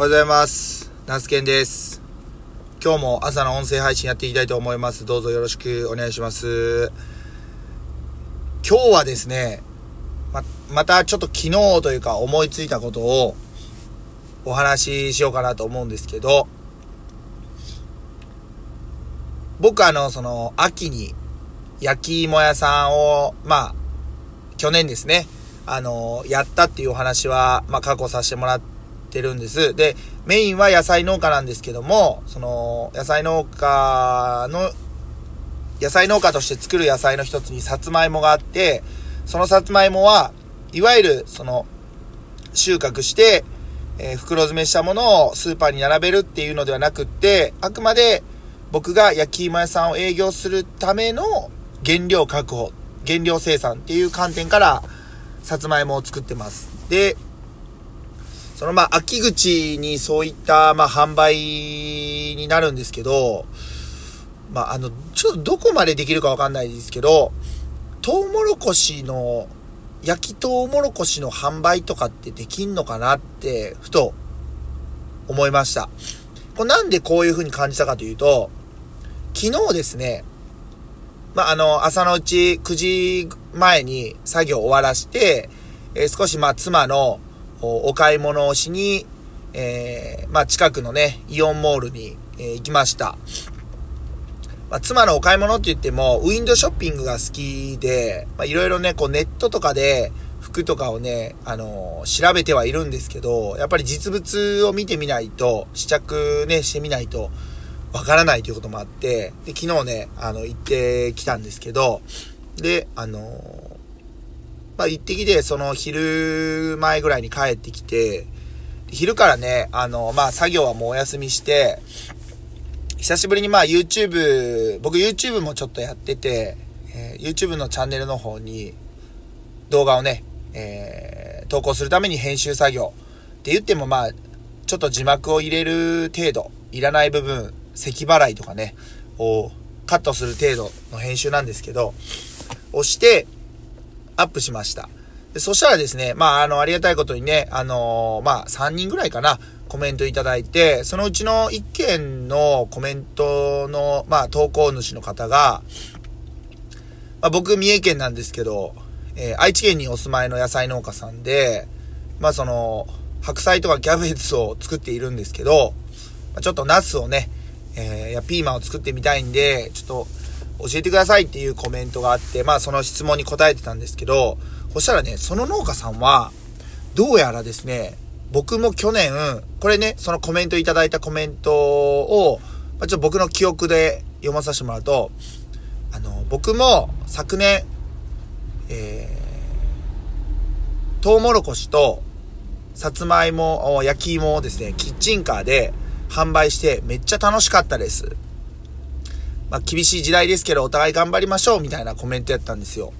おはようございます。ナスケンです。今日も朝の音声配信やっていきたいと思います。どうぞよろしくお願いします。今日はですね、ま、またちょっと昨日というか思いついたことをお話ししようかなと思うんですけど、僕あの、その、秋に焼き芋屋さんを、まあ、去年ですね、あの、やったっていうお話は、まあ、過去させてもらってるんです。で、メインは野菜農家なんですけども、その、野菜農家の、野菜農家として作る野菜の一つにさつまいもがあって、そのさつまいもは、いわゆる、その、収穫して、えー袋詰めしたものをスーパーに並べるっていうのではなくって、あくまで僕が焼き芋屋さんを営業するための原料確保、原料生産っていう観点から、さつまいもを作ってます。で、そのまあ、秋口にそういったまあ、販売になるんですけど、まあ、あの、ちょっとどこまでできるかわかんないですけど、トウモロコシの、焼きトウモロコシの販売とかってできんのかなって、ふと思いました。これなんでこういう風に感じたかというと、昨日ですね、まあ、あの、朝のうち9時前に作業終わらして、えー少しま、妻のお買い物をしに、えーまあ、近くのね、イオンモールに、えー行きました。まあ、妻のお買い物って言っても、ウィンドショッピングが好きで、まあ、いろいろね、こうネットとかで服とかをね、あのー調べてはいるんですけど、やっぱり実物を見てみないと、試着ね、してみないと、わからないということもあって、で、昨日ね、あの、行ってきたんですけど、で、あのーまあ、行ってきて、その昼前ぐらいに帰ってきて、昼からね、あの、まあ、作業はもうお休みして、久しぶりにまあ YouTube、僕 YouTube もちょっとやってて、えー YouTube のチャンネルの方に動画をね、えー投稿するために編集作業。って言ってもまあ、ちょっと字幕を入れる程度、いらない部分、咳払いとかね、をカットする程度の編集なんですけど、をして、アップしました。でそしたらですね、まあ、あの、ありがたいことにね、あのーまあ、3人ぐらいかな、コメントいただいて、そのうちの1件のコメントの、まあ、投稿主の方が、まあ、僕、三重県なんですけど、えー愛知県にお住まいの野菜農家さんで、まあ、その、白菜とかキャベツを作っているんですけど、まちょっとナスをね、えーや、ピーマンを作ってみたいんで、ちょっと教えてくださいっていうコメントがあって、まあその質問に答えてたんですけど、そしたらね、その農家さんは、どうやらですね、僕も去年、これね、そのコメントいただいたコメントを、ま、ちょっと僕の記憶で読まさせてもらうと、あの、僕も昨年、えー、トウモロコシと、さつまいも、焼き芋をですね、キッチンカーで販売してめっちゃ楽しかったです。まあ、厳しい時代ですけど、お互い頑張りましょうみたいなコメントやったんですよ。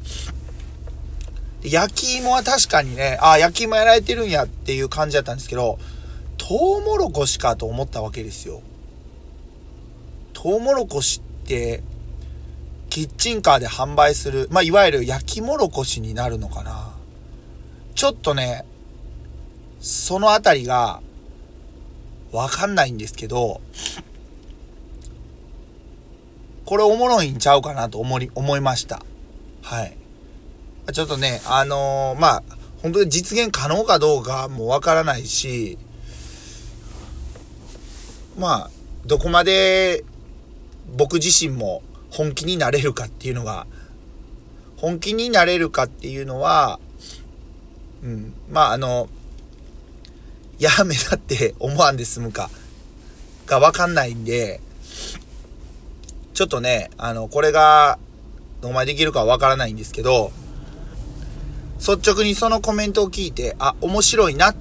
焼き芋は確かにね、あ、焼き芋やられてるんやっていう感じだったんですけど、トウモロコシかと思ったわけですよ。トウモロコシって、キッチンカーで販売する、まあ、いわゆる焼きもろこしになるのかな。ちょっとね、そのあたりが、わかんないんですけど、これおもろいんちゃうかなと思い、思いました。はい。ちょっとね、あのーまあ、本当に実現可能かどうかもわからないし、まあ、どこまで僕自身も本気になれるかっていうのが、本気になれるかっていうのは、うん、まああの、やめだって思わんで済むかがわかんないんで、ちょっとね、あの、これが、どこまできるかわからないんですけど、率直にそのコメントを聞いて、あ、面白いなっ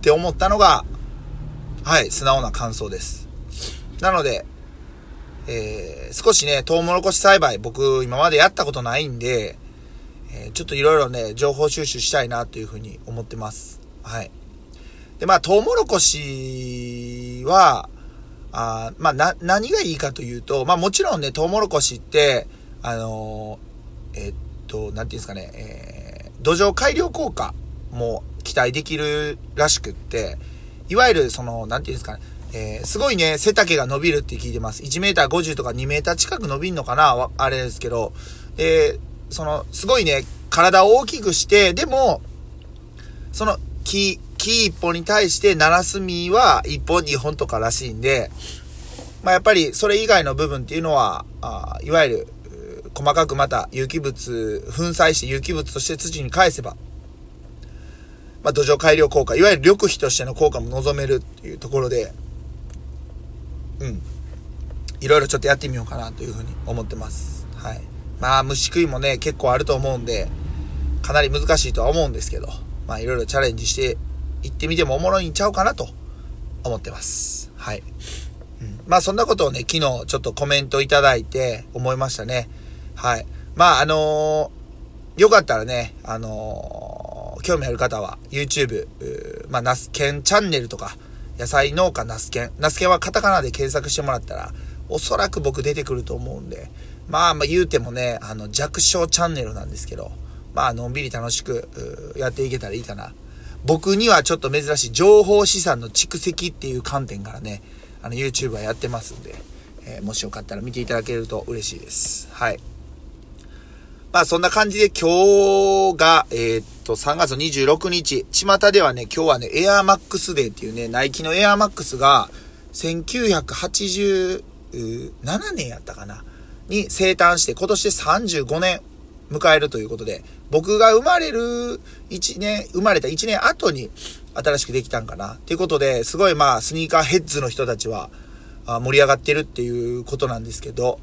て思ったのが、はい、素直な感想です。なので、えー、少しね、トウモロコシ栽培、僕今までやったことないんで、えーちょっといろいろね、情報収集したいなというふうに思ってます。はい。で、まあ、トウモロコシは、あまあ、な、何がいいかというと、まあ、もちろんね、トウモロコシって、あのーえっと、なんていうんですかね、えー土壌改良効果も期待できるらしくって、いわゆるその、なんていうんですかね、えー、すごいね、背丈が伸びるって聞いてます。1メーター50とか2メーター近く伸びんのかなあれですけど、えー、その、すごいね、体を大きくして、でも、その木、木一本に対して7隅は1本2本とからしいんで、まあ、やっぱりそれ以外の部分っていうのは、あいわゆる、細かくまた有機物、粉砕して有機物として土に返せば、まあ、土壌改良効果、いわゆる緑肥としての効果も望めるっていうところで、うん。いろいろちょっとやってみようかなというふうに思ってます。はい。まあ、虫食いもね、結構あると思うんで、かなり難しいとは思うんですけど、まあ、いろいろチャレンジしていってみてもおもろいんちゃうかなと思ってます。はい。うん、まあ、そんなことをね、昨日ちょっとコメントいただいて思いましたね。はい。まあ、あのー、よかったらね、あのー、興味ある方は YouTube、まあ、ナスケンチャンネルとか、野菜農家ナスケン。ナスケンはカタカナで検索してもらったら、おそらく僕出てくると思うんで、まあまあ言うてもね、あの弱小チャンネルなんですけど、まあのんびり楽しくやっていけたらいいかな。僕にはちょっと珍しい情報資産の蓄積っていう観点からね、あの YouTube はやってますんで、えー、もしよかったら見ていただけると嬉しいです。はい。まあそんな感じで今日が、えー、っと、3月26日、巷ではね、今日はね、エアーマックスデーっていうね、ナイキのエアーマックスが、1987年やったかな？に生誕して、今年で35年迎えるということで、僕が生まれる1年、生まれた1年後に新しくできたんかなっていうことで、すごいまあ、スニーカーヘッズの人たちは、盛り上がってるっていうことなんですけど、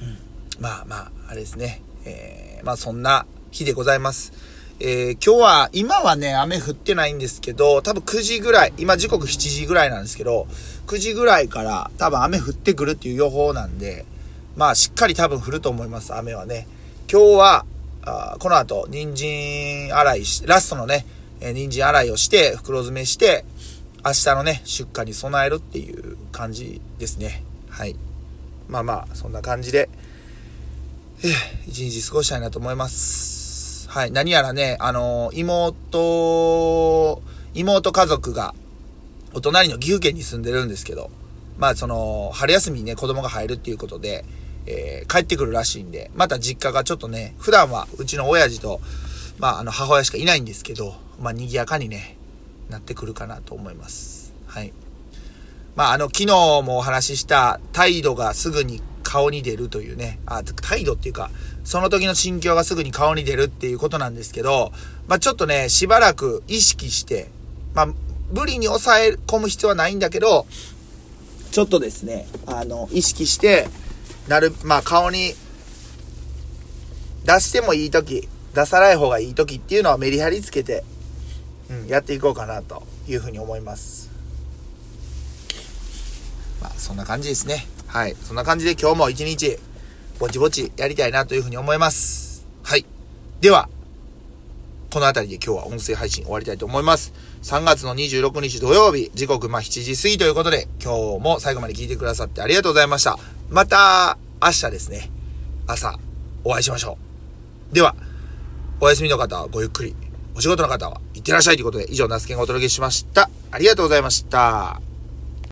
うん、まあまあ、あれですね。えー、まあそんな日でございます。えー、今日は、今はね、雨降ってないんですけど、多分9時ぐらい、今時刻7時ぐらいなんですけど、9時ぐらいから多分雨降ってくるっていう予報なんで、まあしっかり多分降ると思います、雨はね。今日は、あこの後、人参洗いし、ラストのね、えー、人参洗いをして、袋詰めして、明日のね、出荷に備えるっていう感じですね。はい。まあまあ、そんな感じで、えー、一日過ごしたいなと思います。はい。何やらね、あの、妹、妹家族が、お隣の岐阜県に住んでるんですけど、まあその、春休みにね、子供が入るっていうことで、えー、帰ってくるらしいんで、また実家がちょっとね、普段はうちの親父と、まあ、あの、母親しかいないんですけど、まあ、賑やかにね、なってくるかなと思います。はい。まあ、あの、昨日もお話しした、態度がすぐに顔に出るというね、あ、態度っていうか、その時の心境がすぐに顔に出るっていうことなんですけど、まあ、ちょっとね、しばらく意識して、まあ、無理に抑え込む必要はないんだけど、ちょっとですね、あの、意識して、なる、まあ顔に出してもいい時、出さない方がいい時っていうのはメリハリつけて、うん、やっていこうかなというふうに思います。まあそんな感じですね。はい。そんな感じで今日も一日、ぼちぼちやりたいなというふうに思います。はい。では、この辺りで今日は音声配信終わりたいと思います。3月の26日土曜日、時刻ま7時過ぎということで、今日も最後まで聞いてくださってありがとうございました。また、明日ですね、朝、お会いしましょう。では、お休みの方はごゆっくり、お仕事の方は、行ってらっしゃいということで、以上、ナスケがお届けしました。ありがとうございました。